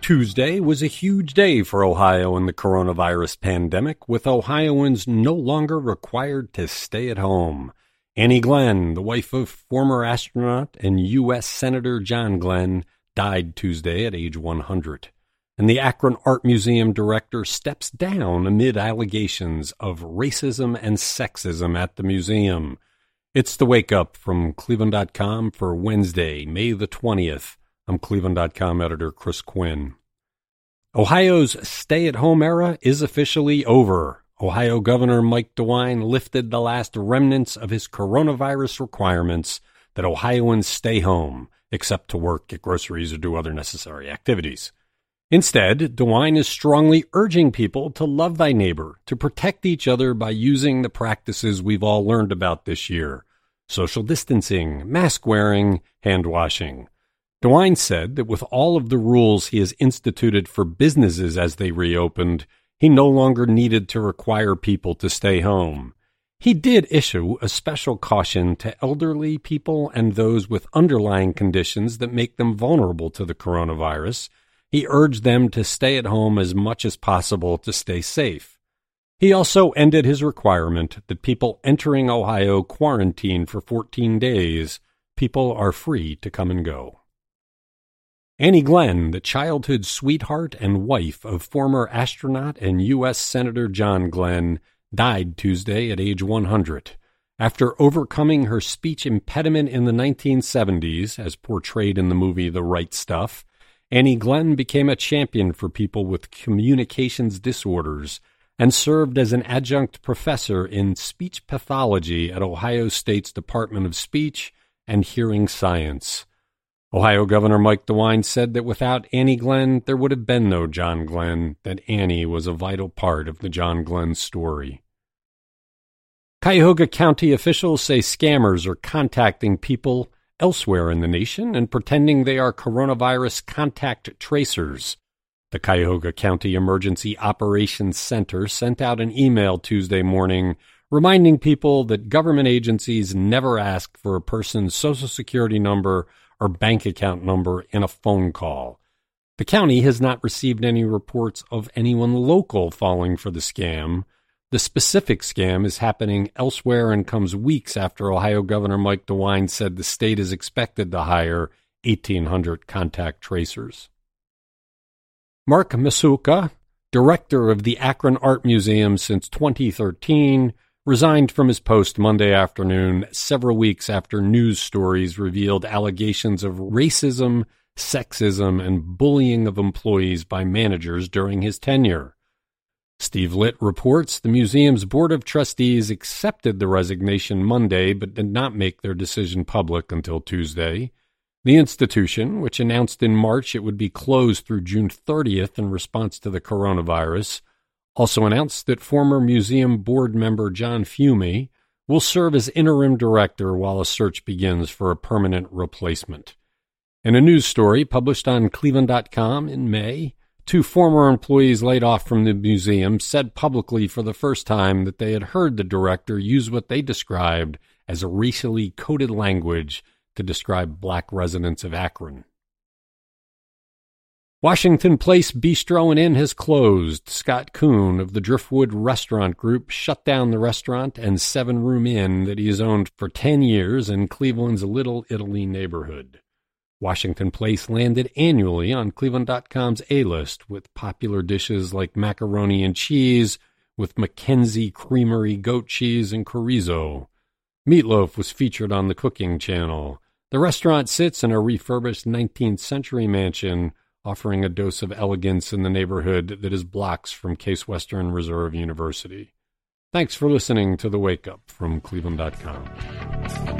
Tuesday was a huge day for Ohio in the coronavirus pandemic, with Ohioans no longer required to stay at home. Annie Glenn, the wife of former astronaut and U.S. Senator John Glenn, died Tuesday at age 100. And the Akron Art Museum director steps down amid allegations of racism and sexism at the museum. It's the wake up from Cleveland.com for Wednesday, May the 20th. I'm Cleveland.com editor Chris Quinn. Ohio's stay at home era is officially over. Ohio Governor Mike DeWine lifted the last remnants of his coronavirus requirements that Ohioans stay home, except to work, get groceries, or do other necessary activities. Instead, DeWine is strongly urging people to love thy neighbor, to protect each other by using the practices we've all learned about this year social distancing, mask wearing, hand washing. DeWine said that with all of the rules he has instituted for businesses as they reopened, he no longer needed to require people to stay home. He did issue a special caution to elderly people and those with underlying conditions that make them vulnerable to the coronavirus. He urged them to stay at home as much as possible to stay safe. He also ended his requirement that people entering Ohio quarantine for 14 days. People are free to come and go. Annie Glenn, the childhood sweetheart and wife of former astronaut and U.S. Senator John Glenn, died Tuesday at age 100 after overcoming her speech impediment in the 1970s, as portrayed in the movie The Right Stuff. Annie Glenn became a champion for people with communications disorders and served as an adjunct professor in speech pathology at Ohio State's Department of Speech and Hearing Science. Ohio Governor Mike DeWine said that without Annie Glenn, there would have been no John Glenn, that Annie was a vital part of the John Glenn story. Cuyahoga County officials say scammers are contacting people elsewhere in the nation and pretending they are coronavirus contact tracers. The Cuyahoga County Emergency Operations Center sent out an email Tuesday morning reminding people that government agencies never ask for a person's social security number or bank account number in a phone call. The county has not received any reports of anyone local falling for the scam. The specific scam is happening elsewhere and comes weeks after Ohio Governor Mike DeWine said the state is expected to hire 1,800 contact tracers. Mark Masuoka, director of the Akron Art Museum since 2013, resigned from his post Monday afternoon, several weeks after news stories revealed allegations of racism, sexism, and bullying of employees by managers during his tenure. Steve Litt reports the museum's board of trustees accepted the resignation Monday but did not make their decision public until Tuesday. The institution, which announced in March it would be closed through June 30th in response to the coronavirus, also announced that former museum board member John Fiume will serve as interim director while a search begins for a permanent replacement. In a news story published on Cleveland.com in May, two former employees laid off from the museum said publicly for the first time that they had heard the director use what they described as a racially coded language to describe black residents of Akron. Washington Place Bistro and Inn has closed. Scott Kuhn of the Driftwood Restaurant Group shut down the restaurant and seven room inn that he has owned for 10 years in Cleveland's Little Italy neighborhood. Washington Place landed annually on Cleveland.com's A list with popular dishes like macaroni and cheese with Mackenzie Creamery goat cheese and chorizo. Meatloaf was featured on the Cooking Channel. The restaurant sits in a refurbished 19th century mansion offering a dose of elegance in the neighborhood that is blocks from Case Western Reserve University. Thanks for listening to The Wake Up from Cleveland.com.